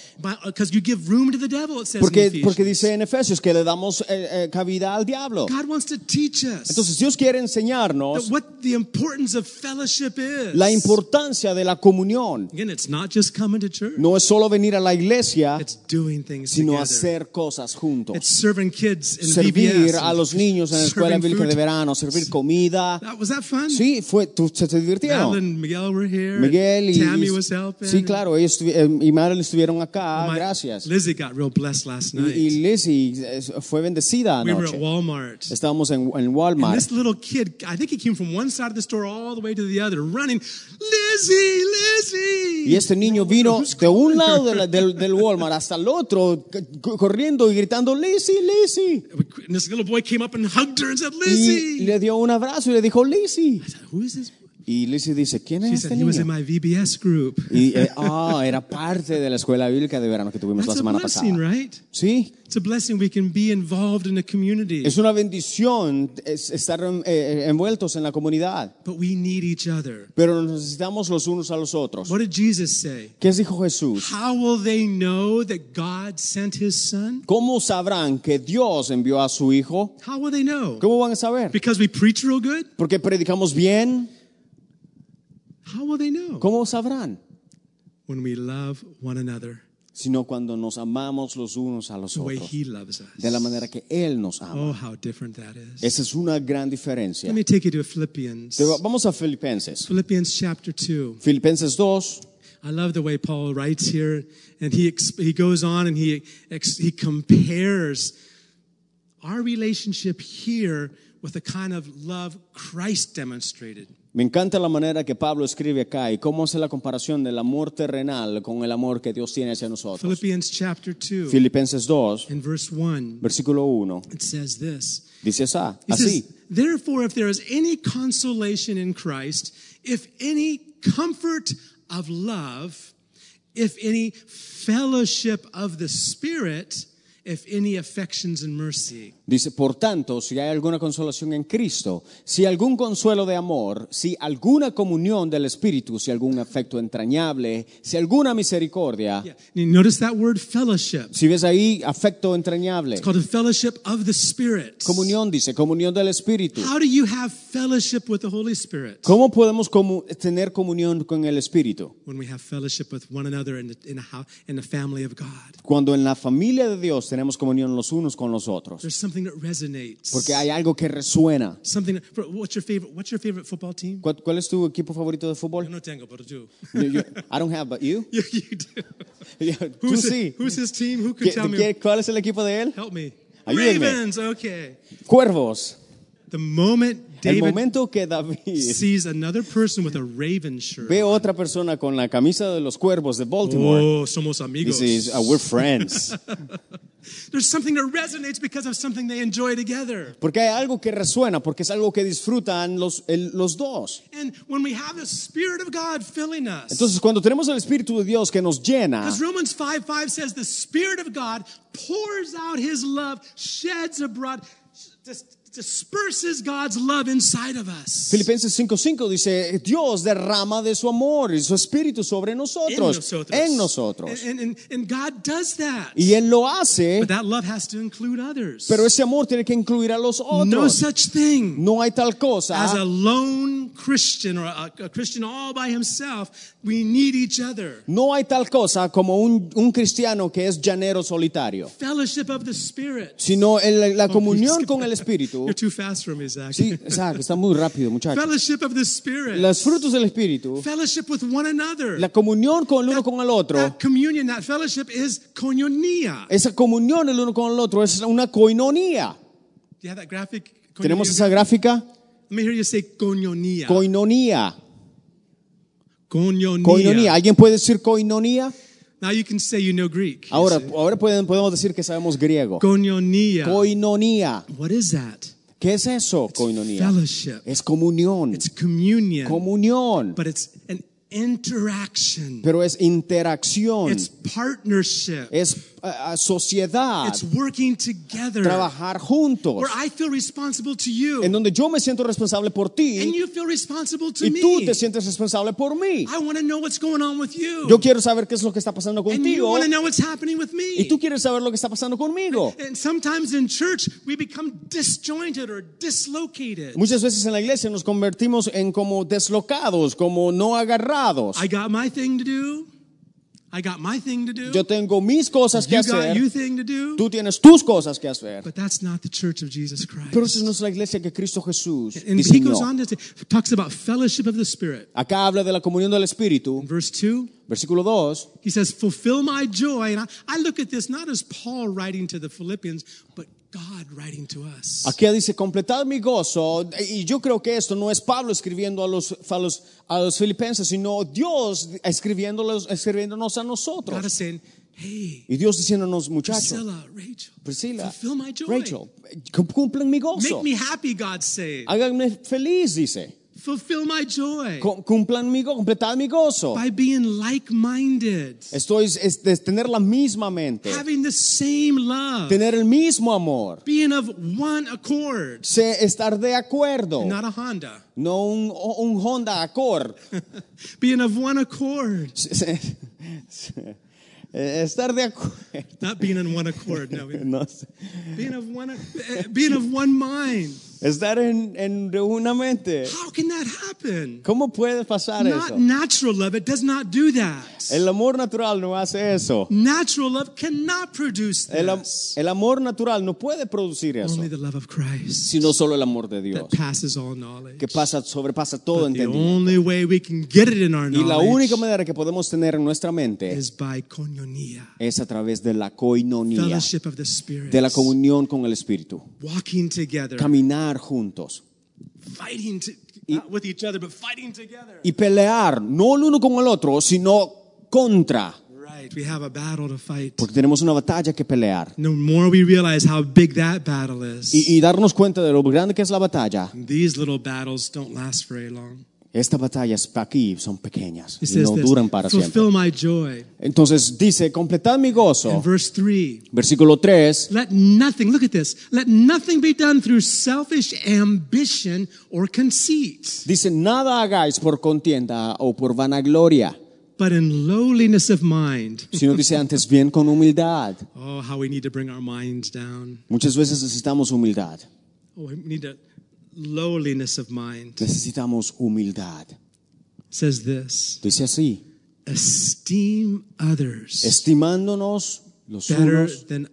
Because you give room to the devil, it says in porque, Ephesians. porque dice en Efesios que le damos eh, eh, cabida al diablo. God wants to teach us Entonces Dios quiere that enseñarnos what the importance of fellowship is. la importancia de la comunión. Again, it's not just coming to church. No es solo venir a la iglesia, It's doing things sino together. hacer cosas juntos. It's serving kids in Servir VBS a los niños en la escuela bíblica de verano, servir comida. That, was that fun? Sí, fue, tú, se te. Madeline and Miguel were here. Miguel y, Tammy y- was helping. sí, claro, ellos eh, y Madeline estuvieron acá, My- gracias. Lizzie got real blessed last Y, night. y Lizzie eh, fue bendecida we were at anoche. Walmart. Estábamos en, en And Walmart. this little kid, I think he came from one side of the store all the way to the other, running, Lizzie, Lizzie. Y este niño vino de un lado de la- del, del Walmart hasta el otro, corriendo y gritando, Lizzie, Lizzie. And this little boy came up and hugged her and said, Y Lizzie. le dio un abrazo y le dijo, Lizzie. I said, Who is this? Y Lizzie dice, ¿quién She es said, este He was in niño? my VBS group. Y eh, ah, era parte de la escuela bíblica de verano que tuvimos la That's a semana blessing, pasada. right? Sí, It's a blessing we can be involved in a community. es una bendición es- estar eh, envueltos en la comunidad, But we need each other. pero nos necesitamos los unos a los otros. What did Jesus say? ¿Qué dijo Jesús? How will they know that God sent his son? ¿Cómo sabrán que Dios envió a su Hijo? How will they know? ¿Cómo van a saber? Because we preach real good? ¿Porque predicamos bien? How will they know? ¿Cómo sabrán? When we love one another Sino cuando nos amamos los unos a los the way otros, he loves us. de la manera que Él nos ama. Oh, how different that is. Esa es una gran diferencia. Let me take you to Philippians. Va- Vamos a Filipenses. Philippians chapter 2. Filipenses 2. I love the way Paul writes here, and he he goes on and he he compares our relationship here with the kind of love Christ demonstrated. Me encanta la manera que Pablo escribe acá y cómo hace la comparación del amor terrenal con el amor que Dios tiene hacia nosotros. Philippians chapter 2, Filipenses 2, in verse 1, versículo 1, it says this. dice así, así. says, Therefore, if there is any consolation in Christ, if any comfort of love, if any fellowship of the Spirit, if any affections and mercy. Dice, por tanto, si hay alguna consolación en Cristo, si algún consuelo de amor, si alguna comunión del Espíritu, si algún afecto entrañable, si alguna misericordia, Yeah. Notice that word fellowship. si ves ahí afecto entrañable, It's called a fellowship of the Spirit. comunión dice, comunión del Espíritu. How do you have fellowship with the Holy Spirit? ¿Cómo podemos comu- tener comunión con el Espíritu? When we have fellowship with one another in the, in a, in the family of God. Cuando en la familia de Dios tenemos comunión los unos con los otros. There's something that resonates. Porque hay algo que resuena. Something. that- What's your favorite? What's your favorite football team? ¿Cuál, cuál es tu equipo favorito de Yo fútbol? no tengo, pero tú. Yo- yo- I don't have, but you? you, you do. Who's, sí. who's his team? Who can ¿Qué- tell me? ¿Cuál es el equipo de él? Help me. Ayúdenme. Ravens. Okay. Cuervos. The moment El David momento que David sees another person with a Raven shirt, ve otra persona con la camisa de los cuervos de Baltimore, oh, somos amigos. dices, "Ah, we're friends. There's something that resonates because of something they enjoy together. Porque hay algo que resuena, porque es algo que disfrutan los, el- los dos. And when we have the Spirit of God filling us, Entonces, cuando tenemos el Espíritu de Dios que nos llena, as Romans 5 5 says, the Spirit of God pours out His love, sheds abroad, dis- disperses God's love inside of us. Filipenses 5:5 dice, Dios derrama de su amor y su Espíritu sobre nosotros, nosotros. en nosotros. And, and, and God does that. Y Él lo hace, But that love has to include others. pero ese amor tiene que incluir a los no otros. such thing No hay tal as a cosa lone Christian or a, a Christian all by himself. We need each other. No hay tal cosa como un, un cristiano que es llanero solitario, Fellowship of the Spirit. sino el- la Oh, comunión con el Espíritu. You're too fast for me, Zach. Sí, exacto, está muy rápido, muchachos. Fellowship of the Spirit. Los frutos del Espíritu, Fellowship with one another. la comunión con el uno con el otro, That communion, that fellowship is koinonia. esa comunión el uno con el otro es una coinonía. Do you have that graphic? ¿Tenemos Koinonia? esa gráfica? Let me hear you say koinonia. Coinonía. koinonia. Coinonía. ¿Alguien puede decir coinonía? Now you can say you know Greek. Ahora, ahora pueden- podemos decir que sabemos griego. Koinonia. Coinonía. what is that? ¿Qué es eso, coinonía? Fellowship. Es comunión. It's communion. Comunión. but it's an interaction. Pero es interacción. It's partnership. Es eh, sociedad. It's working together. Trabajar juntos. Where I feel responsible to you. En donde yo me siento responsable por and ti you feel responsible to y me. tú te sientes responsable por mí. I want to know what's going on with you. Yo quiero saber qué es lo que está pasando and you contigo want to know what's happening with me. y tú quieres saber lo que está pasando conmigo. And sometimes in church, we become disjointed or dislocated. Muchas veces en la iglesia nos convertimos en como deslocados, como no agarrados. I got my thing to do. I got my thing to do. Yo tengo mis cosas que you got hacer, your thing to do. tú tienes tus cosas que hacer. But that's not the church of Jesus Christ. Pero esa no es la iglesia que Cristo Jesús and he goes on to say, talks about fellowship of the Spirit. Acá habla de la comunión del Espíritu, In verse 2, versículo 2. he says, Fulfill my joy. And I, I look at this not as Paul writing to the Philippians, but God writing to us. Aquí dice, completad mi gozo. Y yo creo que esto no es Pablo escribiendo a los, a los, a los filipenses, sino Dios escribiéndolos, escribiéndonos a God nosotros. is saying, Hey, Y Dios diciéndonos, muchachos, Priscilla, Rachel, Priscila, fulfill my joy. Rachel, cumplen mi gozo. Make me happy, God saying. Háganme feliz, dice. Fulfill my joy Cu- Cumplan mi completad mi gozo. by being like minded, Esto es, es- es tener la misma mente, having the same love, tener el mismo amor, being of one accord. sé estar de acuerdo, Not a Honda. no un, un Honda Accord. being of one accord. Eh, estar de acuerdo. Not being in one accord, no. No sé. Being of one, eh, being of one mind. Estar en, en una mente. How can that happen? ¿Cómo puede pasar Not eso? natural love. It does not do that. El amor natural no hace eso. Natural love cannot produce this. el amor natural no puede producir eso, Only the love of Christ sino solo el amor de Dios, that passes all knowledge. que pasa, sobrepasa todo But the entendimiento. only way we can get it in our Y la única manera que podemos tener en nuestra mente is by es a través de la coinonía, fellowship of the Spirit, de la comunión con el Espíritu, walking together, caminar juntos fighting to, not with each other, but fighting together. y pelear, no el uno con el otro, sino contra, Right, we have a battle to fight. porque tenemos una batalla que pelear. The more we realize how big that battle is, Y, y darnos cuenta de lo grande que es la batalla. these little battles don't last very long. Estas batallas aquí son pequeñas y no this, duran para siempre. my joy. Entonces dice, completad mi gozo. verse 3, Versículo 3. let nothing, look at this, let nothing be done through selfish ambition or conceit, Dice, nada hagáis por contienda o por vanagloria, but in lowliness of mind. sino dice antes bien con humildad. Oh, how we need to bring our minds down. Muchas veces necesitamos humildad. Oh, we need a lowliness of mind. Necesitamos humildad. says this, Dice así, esteem others estimándonos los better unos, than,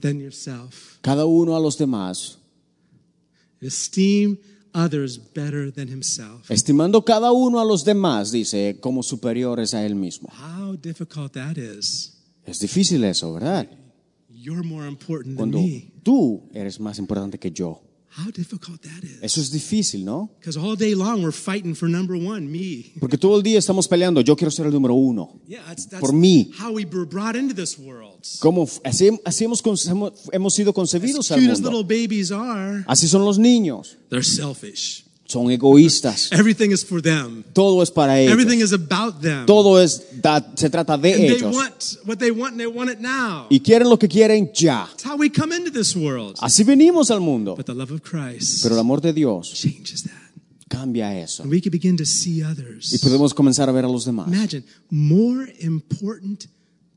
than yourself. cada uno a los demás, Esteem others better than himself. estimando cada uno a los demás, dice, como superiores a él mismo. How difficult that is. Es difícil eso, ¿verdad? You're more important than Cuando me. tú eres más importante que yo. How difficult that is. Eso es difícil, ¿no? Because all day long we're fighting for number one, me. Porque todo el día estamos peleando, yo quiero ser el número uno. Yeah, that's, that's Por mí. how we were brought into this world. Como así, así hemos, sido concebidos al Cute as mundo. little babies are, Así son los niños. they're selfish. Son egoístas. Everything is for them. Todo es para ellos. Everything is about them. Todo es da- se trata de And they ellos. want what they want and they want it now. Y quieren lo que quieren ya. That's how we come into this world. Así venimos al mundo. But the love of Christ Pero el amor de Dios changes that. cambia eso. And we can begin to see Y others. podemos comenzar a ver a los demás. Imagine, more important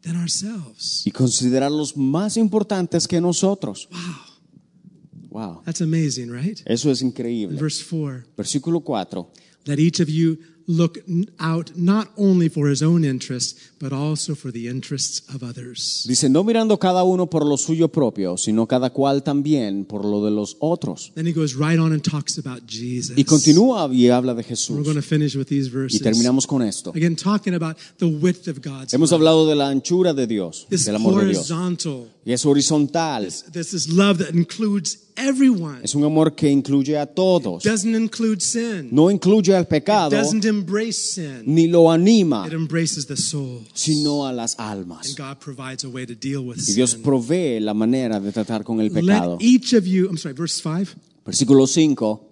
than ourselves. Y considerarlos más importantes que nosotros. Wow. Wow. That's amazing, right? Eso es increíble. Verse 4 Versículo 4. Let each of you look out not only for his own interests, but also for the interests of others. Dice, no mirando cada uno por lo suyo propio, sino cada cual también por lo de los otros. Then he goes right on and talks about Jesus. Y continúa y habla de We're Jesús. going to finish with these Y verses. terminamos con esto. Again, talking about the width of God's Hemos hablado de la anchura de Dios, This del amor de Dios. horizontal, Y es horizontal. this is love that includes everyone. Es un amor que incluye a todos. Doesn't include sin. No incluye al pecado, Doesn't embrace sin. ni lo anima, It embraces the soul. sino a las And almas. God provides a way to deal with Y Dios sin. provee la manera de tratar con el pecado. Let each of you, I'm sorry, verse 5. Versículo 5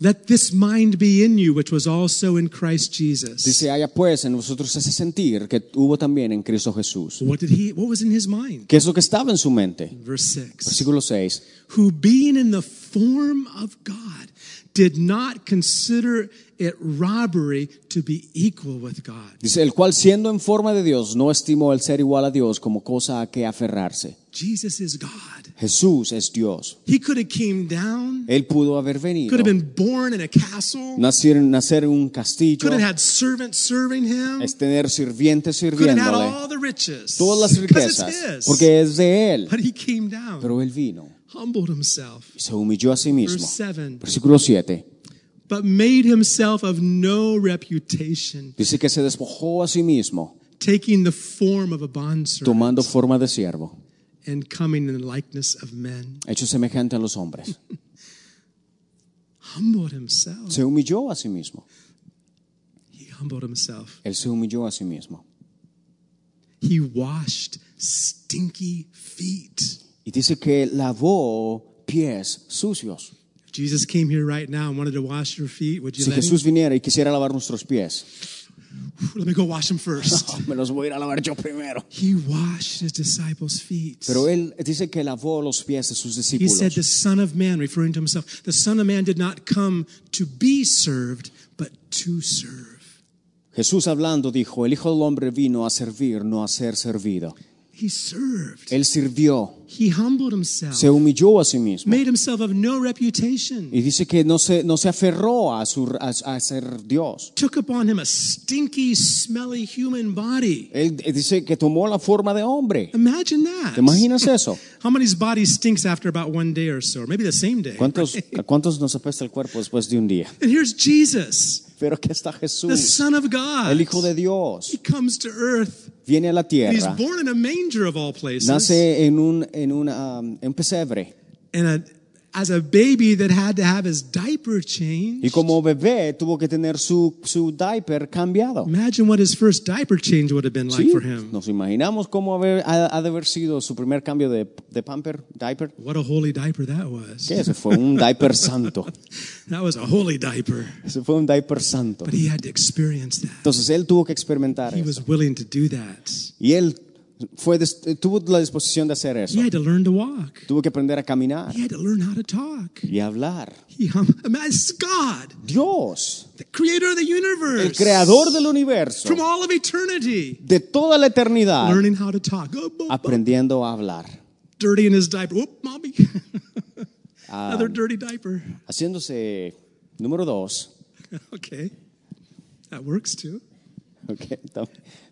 Let this mind be in you, which was also in Christ Jesus. dice, haya pues en nosotros ese sentir que hubo también en Cristo Jesús. What did he? What was in his mind? ¿Qué es lo que estaba en su mente? Verse six. Versículo 6. Who, being in the form of God, did not consider it robbery to be equal with God. Dice, el cual siendo en forma de Dios no estimó el ser igual a Dios como cosa a que aferrarse. Jesus is God. Jesús es Dios. He could have came down. Él pudo haber venido, Could have been born in a castle. nacer, nacer en un castillo, Could have had servants serving him. es tener sirvientes Could have had sirviéndole, all the riches. todas las riquezas, porque es de Él. But he came down, Pero Él vino humbled himself. y se humilló a sí mismo. Verse 7. Versículo 7 But made himself of no reputation, dice que se despojó a sí mismo, taking the form of a bondservant tomando forma de siervo, and coming in the likeness of men. hecho semejante a los hombres. Humbled himself. Se humilló a sí mismo. He humbled himself. Él se humilló a sí mismo. He washed stinky feet. Y dice que lavó pies sucios. If Jesus came here right now and wanted to wash your feet, would you Si let Jesús him? viniera y quisiera lavar nuestros pies, Let me go wash them first. me los voy a ir a lavar yo primero. he washed his disciples' feet. Pero él dice que lavó los pies de sus He said, The. Son of Man, referring to himself, the Son of Man did not come to be served, but to serve. Jesús hablando dijo, el Hijo del Hombre vino a servir, no a ser servido. He served. Él sirvió, He humbled himself, se humilló a sí mismo. made himself of no reputation, Y dice que no se, no se aferró a, su, a, a ser Dios. took upon him a stinky, smelly human body. Él dice que tomó la forma de hombre. Imagine that. ¿Te imaginas eso? How many's body stinks after about one day or so, or maybe the same day? ¿Cuántos, ¿A cuántos nos apesta el cuerpo después de un día? And here's Jesus, Pero que está the Son of God. el Hijo de Dios. He comes to earth. Viene a la And he's tierra, born in a manger of all places. nace en un, en um, en pesebre. and a, as a baby that had to have his diaper Y changed. como bebé tuvo que tener su, su diaper cambiado. Imagine what his first diaper change would have been like Sí, for him. nos imaginamos cómo haber- ha, ha de haber sido su primer cambio de, de pamper, diaper. What a holy diaper that was. ¿Qué? Ese fue un diaper santo. That was a holy diaper. Ese fue un diaper santo. But he had to experience that. Entonces él tuvo que experimentar He eso. was willing to do that. Y él fue dis- tuvo la disposición de hacer eso. He had to learn to walk. Tuvo que aprender a caminar He had to learn how to talk. y a hablar. He hum, imagine God, Dios, the creator of the universe, el creador del universo, from all of eternity, de toda la eternidad, learning how to talk. Oh, aprendiendo a hablar, dirty in his diaper. Whoop, mommy. Ah. Another dirty diaper. haciéndose número dos. Okay. That works too. Okay, tam-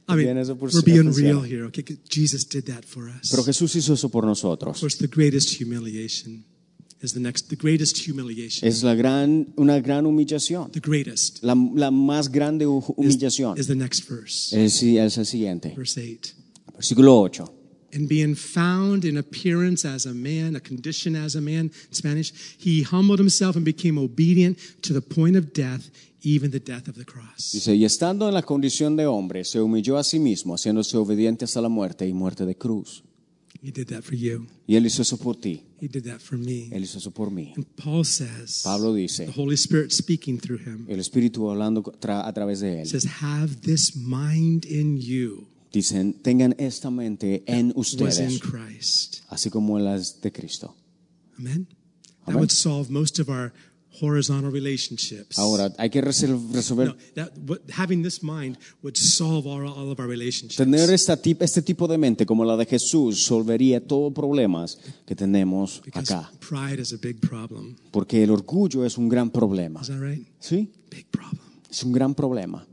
I mean, eso por we're being funciona. real here. Okay, Jesus did that for us. Pero Of Jesús hizo eso por nosotros. Of course, the greatest humiliation is the next. The greatest humiliation. Es la gran, una gran humillación. The greatest La, la más grande hu- is, humillación is the next verse, es, es el siguiente. verse eight. Versículo 8. And being found in appearance as a man, a condition as a man in Spanish, he humbled himself and became obedient to the point of death, even the death of the cross. Dice, y estando en la condición de hombre, se humilló a sí mismo, haciéndose obediente hasta la muerte y muerte de cruz. He did that for you. Y él hizo eso por ti. He did that for me. Él hizo eso por mí. And Paul says, Pablo dice, the Holy Spirit speaking through him, el Espíritu hablando tra- a través de él. says, Have this mind in you Dicen, tengan esta mente en was in ustedes, Christ. así como las de Cristo. Amen. That Amen. would solve most of our horizontal relationships. Ahora, hay que resol- resolver, No, that, what, having this mind would solve all, all of our relationships. tener esta tip- este tipo de mente como la de Jesús solvería todos problemas que tenemos because acá. pride is a big problem. Porque el orgullo es un gran problema. Is that right? ¿Sí? Big problem. Es un gran problema.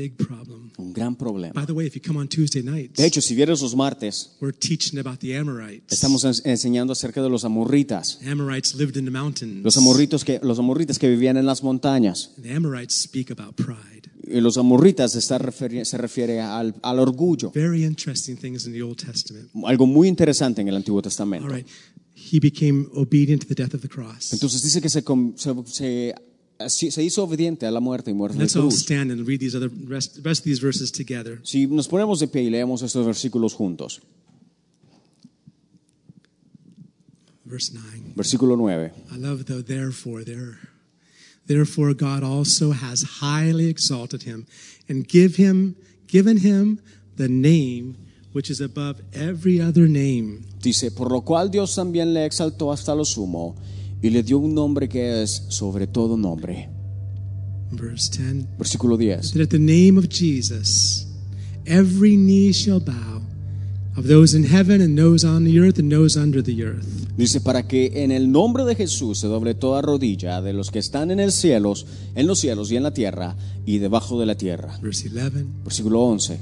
Big problem. Un gran problema. By the way, if you come on Tuesday nights, De hecho, si vieres los martes, we're teaching about the Amorites. estamos ens- enseñando acerca de los amorritas. Amorites lived in the mountains. Los amorritos que, los amorritas que vivían en las montañas. And the Amorites speak about pride. Y los amorritas está referi- se refiere al, al orgullo. Very interesting things in the Old Testament. Algo muy interesante en el Antiguo All Testamento. right. He became obedient to the death of the cross. Entonces dice que se, com- se, se- así- se hizo obediente a la muerte y muerte de Let's all cruz. stand and read these other rest, rest of these verses together. Si nos ponemos de pie y leemos estos versículos juntos. Verse 9. Versículo 9. I love the therefore there. Therefore God also has highly exalted him and give him given him the name which is above every other name. Dice, por lo cual Dios también le exaltó hasta lo sumo y le dio un nombre que es sobre todo nombre. Verse 10. Versículo 10. That at the name of Jesus every knee shall bow of those in heaven and those on the earth and those under the earth. Dice, para que en el nombre de Jesús se doble toda rodilla de los que están en el cielos, en los cielos y en la tierra y debajo de la tierra. Verse 11. Versículo 11.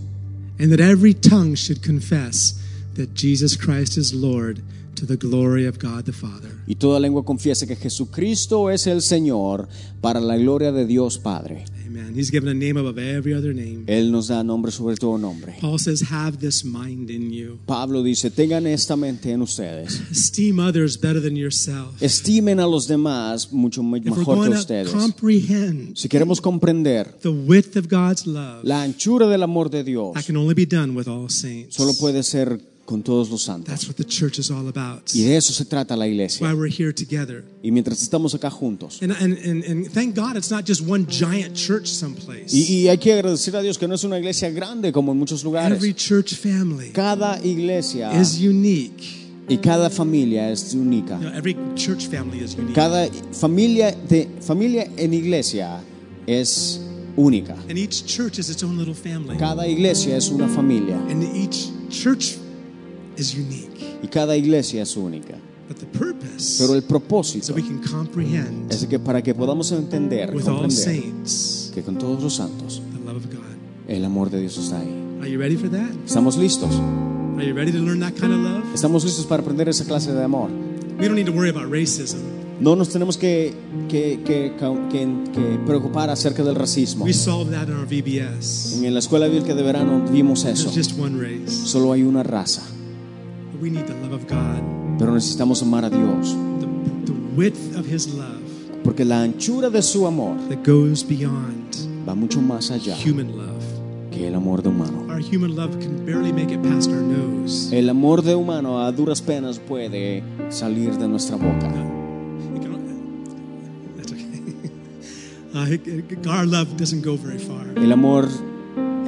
And that every tongue should confess that Jesus Christ is Lord to the glory of God the Father. Y toda lengua confiese que Jesucristo es el Señor para la gloria de Dios Padre. Amen. He's given a name above every other name. Él nos da nombre sobre todo nombre. Paul says, Have this mind in you. Pablo dice, tengan esta mente en ustedes. Esteem others better than yourself. Estimen a los demás mucho mejor que ustedes. comprehend Si queremos comprender the width of God's love, la anchura del amor de Dios, that can only be done with all saints. solo puede ser con todos los santos. That's what the church is all about. Y de eso se trata la iglesia. why we're here together. Y mientras estamos acá juntos. And, and, and, and thank God it's not just one giant church someplace. Y, y hay que agradecer a Dios que no es una iglesia grande como en muchos lugares. Every church family Cada iglesia is unique. y cada familia es única. You know, every church family is unique. Cada familia, de, familia en iglesia es única. And each church is its own little family. Cada iglesia es una familia And each church is unique. y cada iglesia es única. But the purpose Pero el so propósito we can comprehend es que para que podamos entender, with all saints que con todos los santos the love of God. el amor de Dios está ahí. Are you ready for that? ¿Estamos listos? Are you ready to learn that kind of love? ¿Estamos listos para aprender esa clase de amor? We don't need to worry about racism. No nos tenemos que, que, que, que- que preocupar acerca del racismo. We solved that in our VBS. En la escuela bíblica de verano vimos eso. There's just one race. Solo hay una raza, we need the love of God, pero necesitamos amar a Dios, the, the width of His love porque la anchura de su amor that goes beyond va mucho más allá human love. que el amor de humano. Our human love can barely make it past our nose. El amor de humano a duras penas puede salir de nuestra boca. Can, that's okay. Uh, our love doesn't go very far. El amor,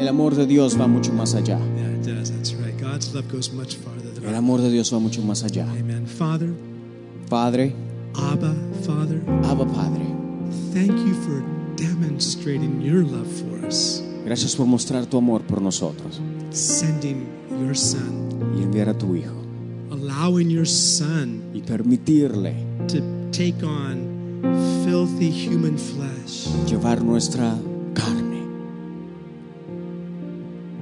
el amor de Dios va mucho más allá. Yeah, it does. That's right. God's love goes much farther than El amor de Dios va mucho más allá. Amen. Father, Padre, Abba, Father, Abba Padre, thank you for demonstrating your love for us, gracias por mostrar tu amor por nosotros sending your Son, y enviar a tu Hijo allowing your Son y permitirle to take on filthy human flesh, llevar nuestra carne,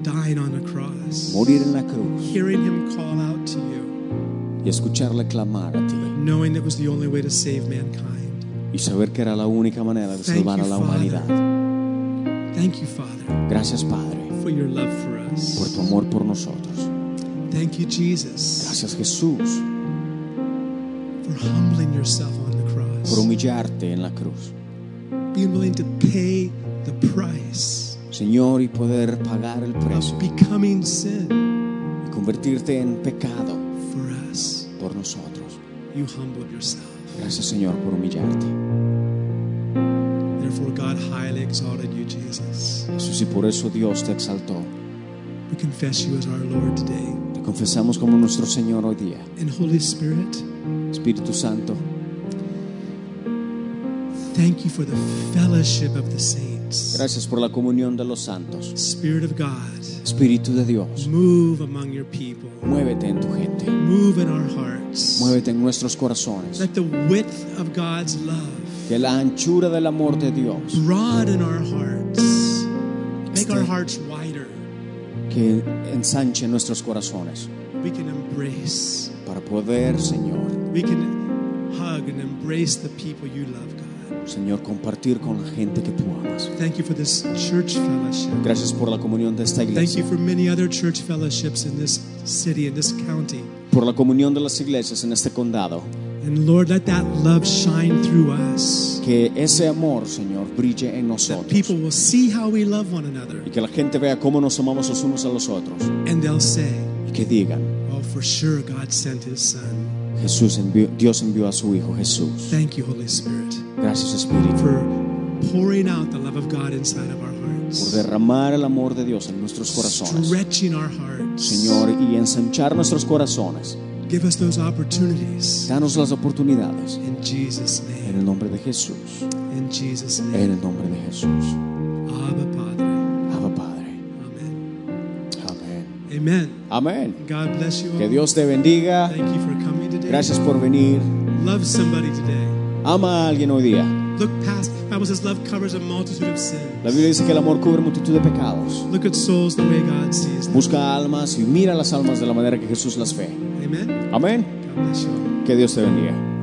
dying on a cross, morir en la cruz hearing Him call out to you, y escucharle clamar a ti knowing it was the only way to save mankind. y saber que era la única manera de Thank salvar a you, la Father. humanidad. Thank you, Father, Gracias Padre for your love for por us. tu amor por nosotros. Thank you, Jesus, Gracias Jesús for humbling yourself on the por cross, humillarte en la cruz. being willing to pay the price Señor, y poder pagar el precio y convertirte en pecado for us. por nosotros. You humbled yourself. Gracias Señor por humillarte. Therefore, God highly exalted you, Jesus. Jesús, y por eso Dios te exaltó. We confess you as our Lord today. Te confesamos como nuestro Señor hoy día. And Holy Spirit, Espíritu Santo, Thank you for the fellowship of the saints. Gracias por la comunión de los santos. Spirit of God, Espíritu de Dios, move among your people. muévete en tu gente. Move in our hearts. Muévete en nuestros corazones. Let the width of God's love Que la anchura del amor de Dios, broaden our hearts. Make our Este- hearts wider. que ensanche nuestros corazones. We can embrace. Para poder, Señor, We can hug and embrace the people you love, God. Señor, compartir con la gente que tú amas. Thank you for this church fellowship. Gracias por la comunión de esta Thank you iglesia. for many other church fellowships in this city, in this county. Por la comunión de las iglesias en este condado. And Lord, let that love shine through us. Que ese amor, Señor, brille en That nosotros. people will see how we love one another. Y que la gente vea cómo nos amamos los unos a los otros. And they'll say, Y que digan, oh, for sure God sent his son. Jesús envió, Dios envió a su Hijo Jesús. Thank you, Holy Spirit, Gracias Espíritu for pouring out the love of God inside of our por derramar el amor de Dios en nuestros corazones. Stretching our hearts. Señor, y ensanchar nuestros corazones. Give us those opportunities. Danos las oportunidades. In Jesus' En el nombre de Jesús. In Jesus' En el nombre de Jesús. Abba, Padre. Abba Padre. Amen. Amén. Amen. Amén. God bless you all. Que Dios te bendiga. Thank you for coming today. Gracias por venir. Ama a alguien hoy día. Look past. Bible says love covers a multitude of sins. La Biblia dice que el amor cubre multitud de pecados. Look at souls the way God sees them. Busca almas y mira las almas de la manera que Jesús las ve. Amen. Amén. Que Dios te bendiga.